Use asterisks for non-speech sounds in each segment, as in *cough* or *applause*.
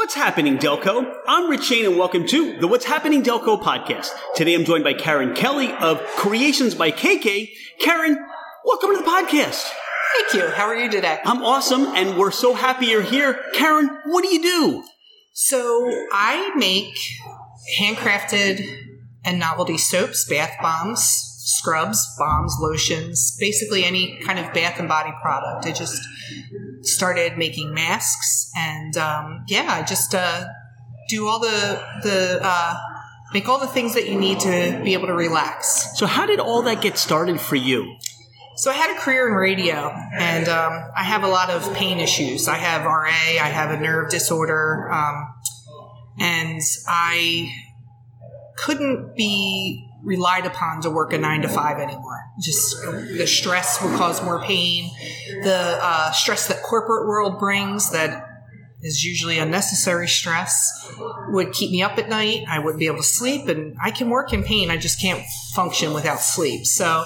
What's happening, Delco? I'm Rich Shane and welcome to the What's Happening Delco podcast. Today I'm joined by Karen Kelley of Creations by KK. Karen, welcome to the podcast. Thank you. How are you today? I'm awesome and we're so happy you're here. Karen, what do you do? So I make handcrafted and novelty soaps, bath bombs, scrubs, bombs, lotions, basically any kind of bath and body product. I just started making masks, and um, yeah, I just uh, do all the the uh, make all the things that you need to be able to relax. So, how did all that get started for you? So I had a career in radio, and um, I have a lot of pain issues. I have RA, I have a nerve disorder, um, and I couldn't be relied upon to work a nine to five anymore. Just the stress would cause more pain. The uh, stress that corporate world brings that is usually unnecessary stress would keep me up at night. I wouldn't be able to sleep, and I can work in pain. I just can't function without sleep. So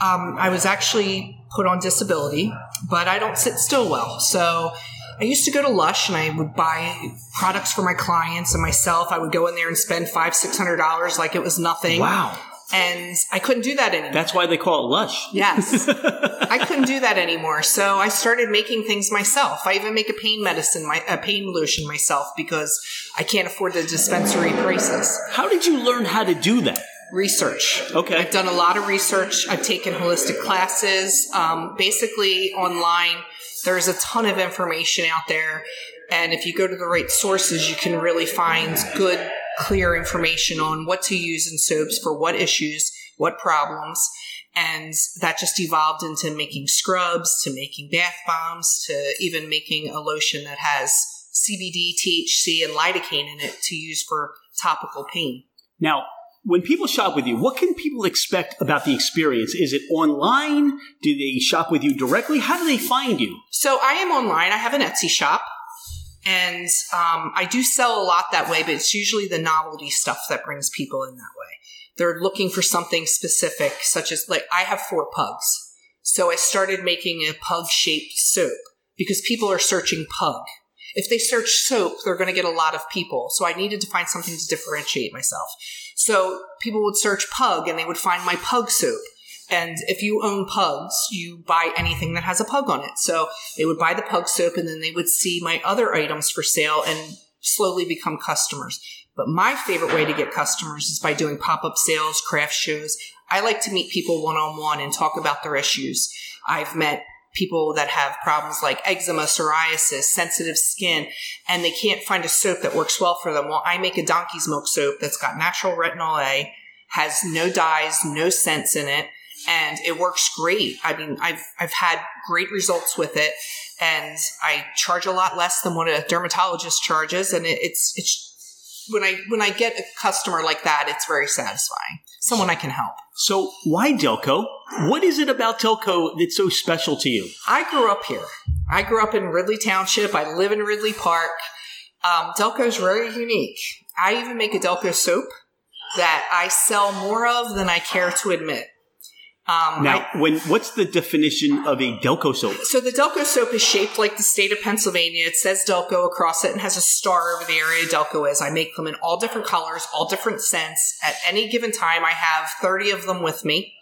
um, I was actually put on disability, but I don't sit still well. So I used to go to Lush and I would buy products for my clients and myself. I would go in there and spend five, six hundred dollars like it was nothing. Wow. And I couldn't do that anymore. That's why they call it Lush. Yes. *laughs* I couldn't do that anymore. So I started making things myself. I even make a pain medicine, my, a pain lotion myself because I can't afford the dispensary prices. How did you learn how to do that? Research. Okay. I've done a lot of research. I've taken holistic classes. Um, basically, online, there's a ton of information out there. And if you go to the right sources, you can really find good, clear information on what to use in soaps for what issues, what problems. And that just evolved into making scrubs, to making bath bombs, to even making a lotion that has CBD, THC, and lidocaine in it to use for topical pain. Now, when people shop with you, what can people expect about the experience? Is it online? Do they shop with you directly? How do they find you? So I am online. I have an Etsy shop. And um, I do sell a lot that way, but it's usually the novelty stuff that brings people in that way. They're looking for something specific, such as like I have four pugs. So I started making a pug shaped soap because people are searching pug. If they search soap, they're going to get a lot of people. So I needed to find something to differentiate myself. So people would search pug and they would find my pug soap. And if you own pugs, you buy anything that has a pug on it. So they would buy the pug soap and then they would see my other items for sale and slowly become customers. But my favorite way to get customers is by doing pop up sales, craft shows. I like to meet people one on one and talk about their issues. I've met people that have problems like eczema, psoriasis, sensitive skin, and they can't find a soap that works well for them. Well, I make a donkey's milk soap that's got natural retinol A, has no dyes, no scents in it, and it works great. I mean, I've I've had great results with it, and I charge a lot less than what a dermatologist charges, and it, it's it's when I when I get a customer like that, it's very satisfying. Someone I can help. So, why Delco? What is it about Delco that's so special to you? I grew up here. I grew up in Ridley Township. I live in Ridley Park. Um, Delco is very unique. I even make a Delco soap that I sell more of than I care to admit. Um, Now, I- when what's the definition of a Delco soap? so the Delco soap is shaped like the state of Pennsylvania. It says Delco across it and has a star over the area Delco is. I make them in all different colors, all different scents. At any given time, I have 30 of them with me.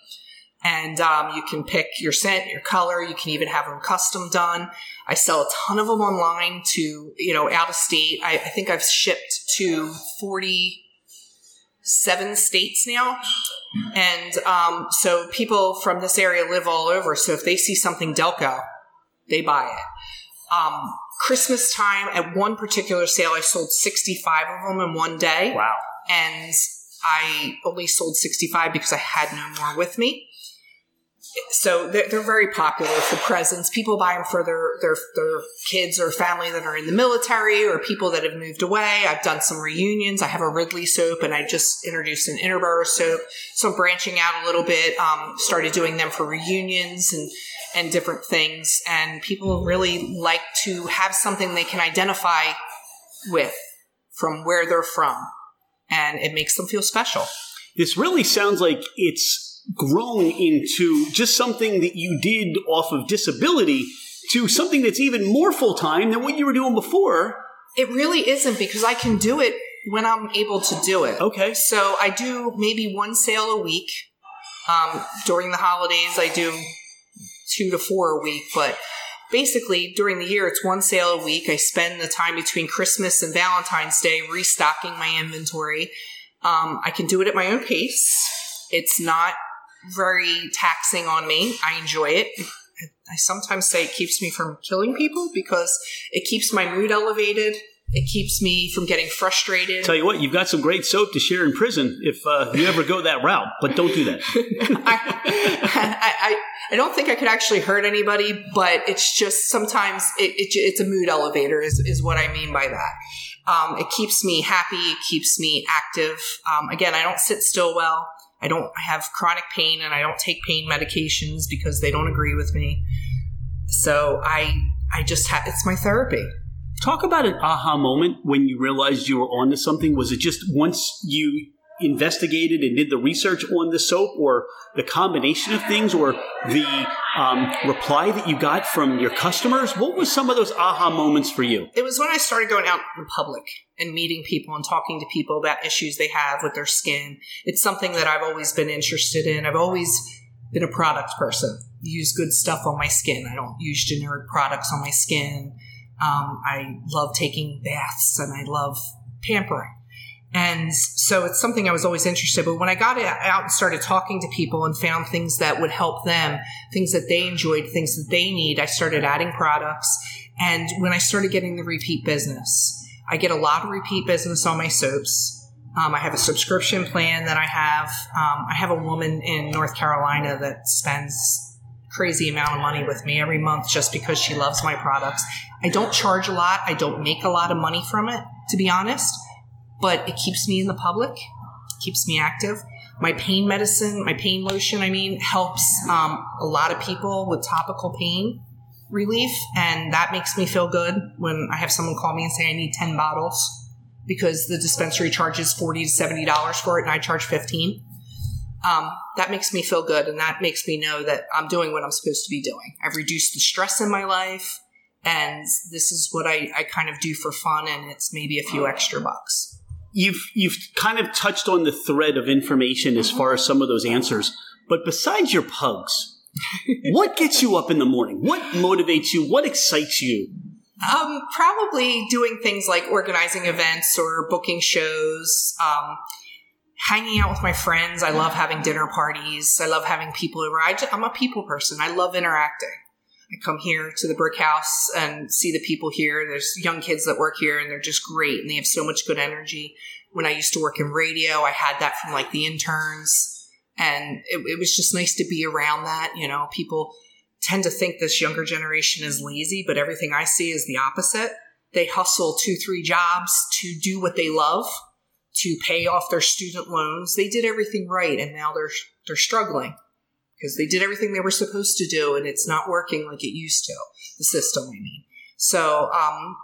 And um, you can pick your scent, your color. You can even have them custom done. I sell a ton of them online to, you know, out of state. I, I think I've shipped to 47 states now. And um, so people from this area live all over. So if they see something Delco, they buy it. Um, Christmas time, at one particular sale, I sold 65 of them in one day. Wow. And I only sold 65 because I had no more with me. So they're, they're very popular for presents. People buy them for their, their, their kids or family that are in the military or people that have moved away. I've done some reunions. I have a Ridley soap and I just introduced an Interborough soap. So I'm branching out a little bit, um, started doing them for reunions and, and different things. And people really like to have something they can identify with from where they're from. And it makes them feel special. This really sounds like it's grown into just something that you did off of disability to something that's even more full time than what you were doing before. It really isn't because I can do it when I'm able to do it. Okay. So I do maybe one sale a week. Um, during the holidays, I do two to four a week, but basically during the year, it's one sale a week. I spend the time between Christmas and Valentine's Day restocking my inventory. Um, I can do it at my own pace. It's not very taxing on me. I enjoy it. I sometimes say it keeps me from killing people because it keeps my mood elevated. It keeps me from getting frustrated. Tell you what, you've got some great soap to share in prison if uh, you ever go that route, but don't do that. *laughs* I, I, I, don't think I could actually hurt anybody, but it's just sometimes it, it, it's a mood elevator, is, is what I mean by that. Um, it keeps me happy, it keeps me active. Um, again, I don't sit still well. I don't have chronic pain and I don't take pain medications because they don't agree with me. So I I just have it's my therapy. Talk about an aha moment when you realized you were onto something. Was it just once you investigated and did the research on the soap, or the combination of things, or the um, reply that you got from your customers? What was some of those aha moments for you? It was when I started going out in public and meeting people and talking to people about issues they have with their skin. It's something that I've always been interested in. I've always been a product person. Use good stuff on my skin. I don't use generic products on my skin. Um, I love taking baths and I love pampering. And so it's something I was always interested. But when I got out and started talking to people and found things that would help them, things that they enjoyed, things that they need, I started adding products. And when I started getting the repeat business, I get a lot of repeat business on my soaps. Um, I have a subscription plan that I have. Um, I have a woman in North Carolina that spends crazy amount of money with me every month just because she loves my products. I don't charge a lot. I don't make a lot of money from it, to be honest, but it keeps me in the public, keeps me active. My pain medicine, my pain lotion, I mean, helps um, a lot of people with topical pain relief, and that makes me feel good when I have someone call me and say I need 10 bottles because the dispensary charges 40 to $70 for it and I charge 15 um, that makes me feel good and that makes me know that I'm doing what I'm supposed to be doing. I've reduced the stress in my life and this is what I, I kind of do for fun and it's maybe a few extra bucks. You've you've kind of touched on the thread of information as far as some of those answers, but besides your pugs, *laughs* what gets you up in the morning? What motivates you? What excites you? Um, probably doing things like organizing events or booking shows. Um, hanging out with my friends. I love having dinner parties. I love having people over. I am a people person. I love interacting. I come here to the brick house and see the people here. There's young kids that work here and they're just great and they have so much good energy. When I used to work in radio, I had that from like the interns and it, it was just nice to be around that. You know, people tend to think this younger generation is lazy, but everything I see is the opposite. They hustle two, three jobs to do what they love to pay off their student loans. They did everything right and now they're they're struggling because they did everything they were supposed to do and it's not working like it used to. The system, I mean. So, um,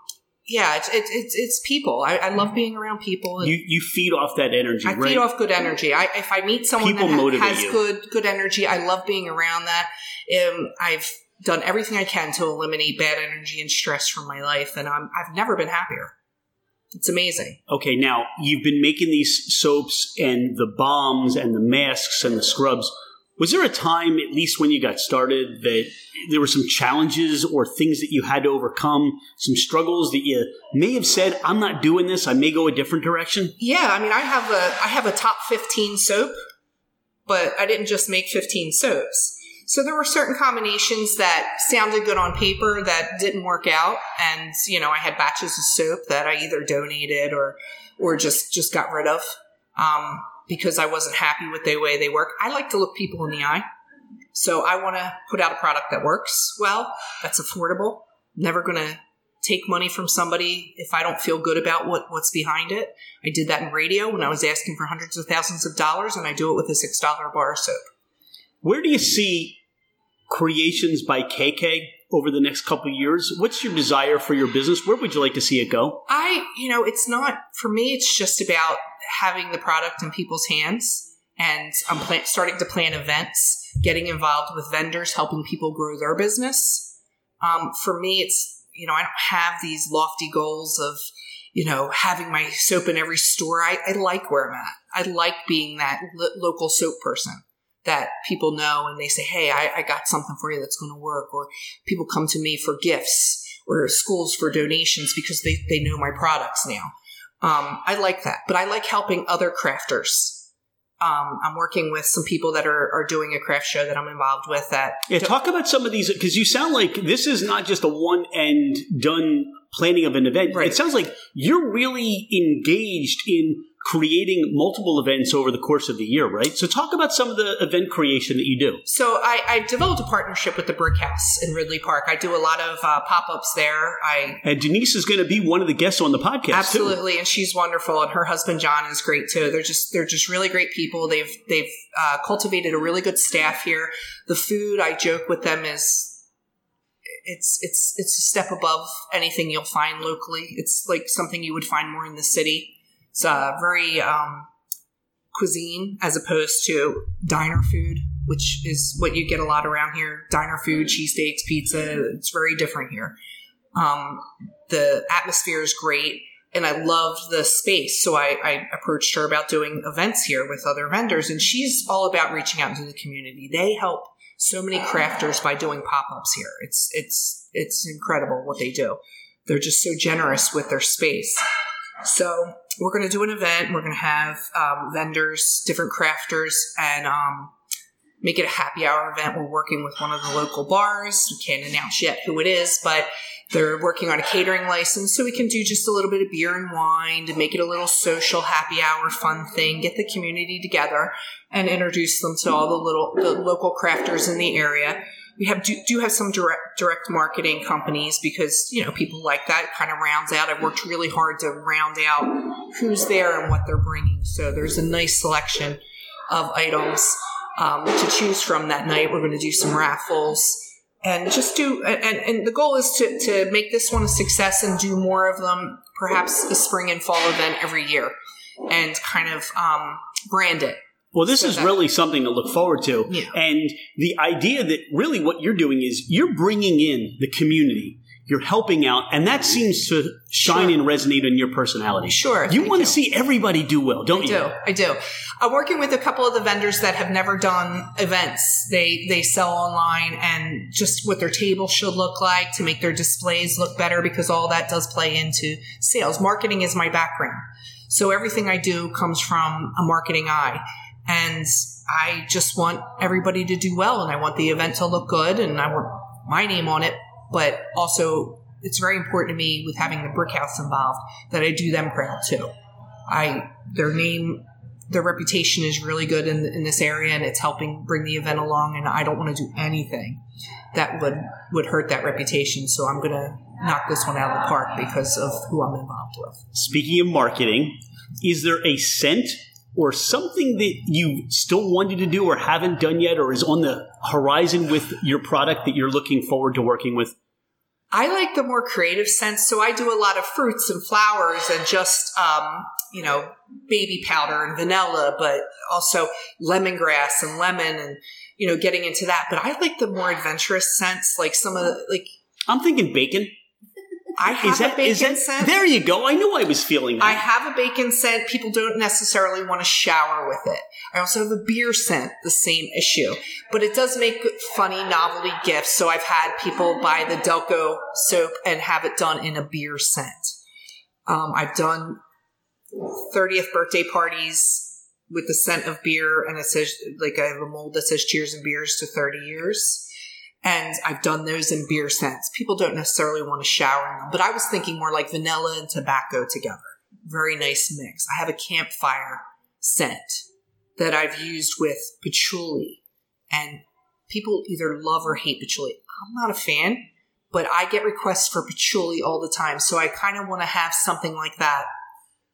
yeah, it's it's it's, it's people. I, I, love being around people. you you feed off that energy. I right? feed off good energy. I, if I meet someone People that ha- has you. good good energy, I love being around that. Um, I've done everything I can to eliminate bad energy and stress from my life, and I'm I've never been happier. It's amazing. Okay, now you've been making these soaps and the bombs and the masks and the scrubs. Was there a time, at least when you got started, that there were some challenges or things that you had to overcome, some struggles that you may have said, "I'm not doing this. I may go a different direction." Yeah, I mean, I have a I have a top fifteen soap, but I didn't just make fifteen soaps. So there were certain combinations that sounded good on paper that didn't work out, and you know, I had batches of soap that I either donated or or just just got rid of um, because I wasn't happy with the way they work. I like to look people in the eye, so I want to put out a product that works well, that's affordable. Never going to take money from somebody if I don't feel good about what, what's behind it. I did that in radio when I was asking for hundreds of thousands of dollars, and I do it with a six dollar bar of soap. Where do you see creations by KK over the next couple of years? What's your desire for your business? Where would you like to see it go? I, you know, it's not for me. It's just about having the product in people's hands, and I'm pla- starting to plan events, getting involved with vendors, helping people grow their business. Um, for me, it's you know, I don't have these lofty goals of, you know, having my soap in every store. I, I like where I'm at. I like being that lo- local soap person that people know and they say, Hey, I, I got something for you that's going to work. Or people come to me for gifts or schools for donations because they, they know my products now. Um, I like that, but I like helping other crafters. Um, I'm working with some people that are, are doing a craft show that I'm involved with. That yeah, talk about some of these because you sound like this is not just a one and done planning of an event. Right. It sounds like you're really engaged in creating multiple events over the course of the year, right? So talk about some of the event creation that you do. So I, I developed a partnership with the Brick House in Ridley Park. I do a lot of uh, pop-ups there. I and Denise is going to be one of the guests on the podcast. Absolutely, too. and she's wonderful, and her husband John is great too. They're just they're just really great people. They've they've uh, cultivated a really good staff here. The food, I joke with them, is it's it's it's a step above anything you'll find locally. It's like something you would find more in the city. It's uh, very um, cuisine as opposed to diner food, which is what you get a lot around here. Diner food, cheesesteaks, pizza. It's very different here. Um, the atmosphere is great, and I loved the space. So I, I approached her about doing events here with other vendors, and she's all about reaching out into the community. They help so many crafters by doing pop-ups here. It's it's it's incredible what they do. They're just so generous with their space. So we're going to do an event. We're going to have um, vendors, different crafters, and um, make it a happy hour event. We're working with one of the local bars. We can't announce yet who it is, but they're working on a catering license, so we can do just a little bit of beer and wine to make it a little social happy hour fun thing. Get the community together and introduce them to all the little the local crafters in the area we have do, do have some direct direct marketing companies because you know people like that kind of rounds out. I've worked really hard to round out who's there and what they're bringing. So there's a nice selection of items um, to choose from that night. We're going to do some raffles and just do and, and the goal is to, to make this one a success and do more of them perhaps a spring and fall event every year and kind of um, brand it well, this so is really something to look forward to. Yeah. And the idea that really what you're doing is you're bringing in the community. You're helping out, and that seems to shine sure. and resonate in your personality. Sure. You want to see everybody do well, don't I you? do. I do. I'm working with a couple of the vendors that have never done events. They they sell online and just what their table should look like to make their displays look better because all that does play into sales. Marketing is my background. So everything I do comes from a marketing eye. And I just want everybody to do well and I want the event to look good and I want my name on it. But also, it's very important to me with having the brick house involved that I do them proud too. I, their name, their reputation is really good in, in this area and it's helping bring the event along. And I don't want to do anything that would, would hurt that reputation. So I'm going to knock this one out of the park because of who I'm involved with. Speaking of marketing, is there a scent or something that you still wanted to do or haven't done yet or is on the horizon with your product that you're looking forward to working with? I like the more creative scents. So I do a lot of fruits and flowers and just, um, you know, baby powder and vanilla, but also lemongrass and lemon and, you know, getting into that. But I like the more adventurous scents, like some of the, like. I'm thinking bacon. I have that, a bacon that, scent. There you go. I knew I was feeling that. I have a bacon scent. People don't necessarily want to shower with it. I also have a beer scent, the same issue. But it does make funny novelty gifts. So I've had people buy the Delco soap and have it done in a beer scent. Um, I've done 30th birthday parties with the scent of beer and it says, like I have a mold that says cheers and beers to 30 years. And I've done those in beer scents. People don't necessarily want to shower in them, but I was thinking more like vanilla and tobacco together. Very nice mix. I have a campfire scent that I've used with patchouli, and people either love or hate patchouli. I'm not a fan, but I get requests for patchouli all the time, so I kind of want to have something like that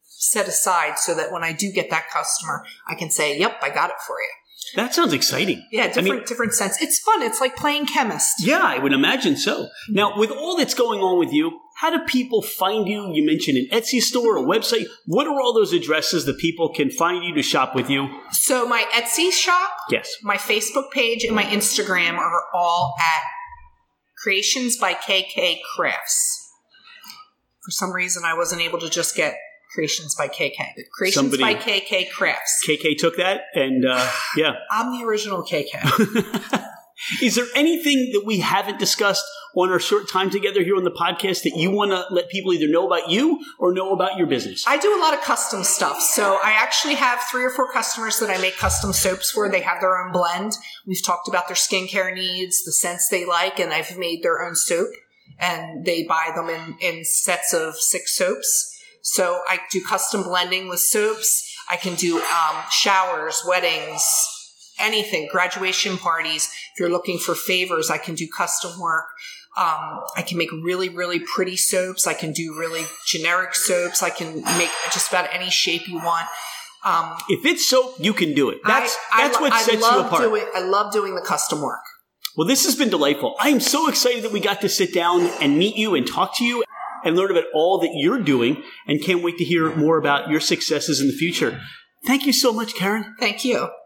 set aside so that when I do get that customer, I can say, "Yep, I got it for you." That sounds exciting. Yeah, different I mean, different scents. It's fun. It's like playing chemist. Yeah, I would imagine so. Now, with all that's going on with you, how do people find you? You mentioned an Etsy store, a website. What are all those addresses that people can find you to shop with you? So my Etsy shop, yes, my Facebook page, and my Instagram are all at Creations by KK Crafts. For some reason, I wasn't able to just get Creations by KK. Creations Somebody- by KK Crafts. KK took that, and uh, yeah. *laughs* I'm the original KK. *laughs* Is there anything that we haven't discussed on our short time together here on the podcast that you want to let people either know about you or know about your business? I do a lot of custom stuff. So I actually have three or four customers that I make custom soaps for. They have their own blend. We've talked about their skincare needs, the scents they like, and I've made their own soap. And they buy them in, in sets of six soaps. So I do custom blending with soaps. I can do um, showers, weddings, anything, graduation parties. If you're looking for favors, I can do custom work. Um, I can make really, really pretty soaps. I can do really generic soaps. I can make just about any shape you want. Um, If it's soap, you can do it. That's I, that's I, what I sets love you apart. Doing, I love doing the custom work. Well, this has been delightful. I am so excited that we got to sit down and meet you and talk to you and learn about all that you're doing and can't wait to hear more about your successes in the future. Thank you so much, Karen. Thank you.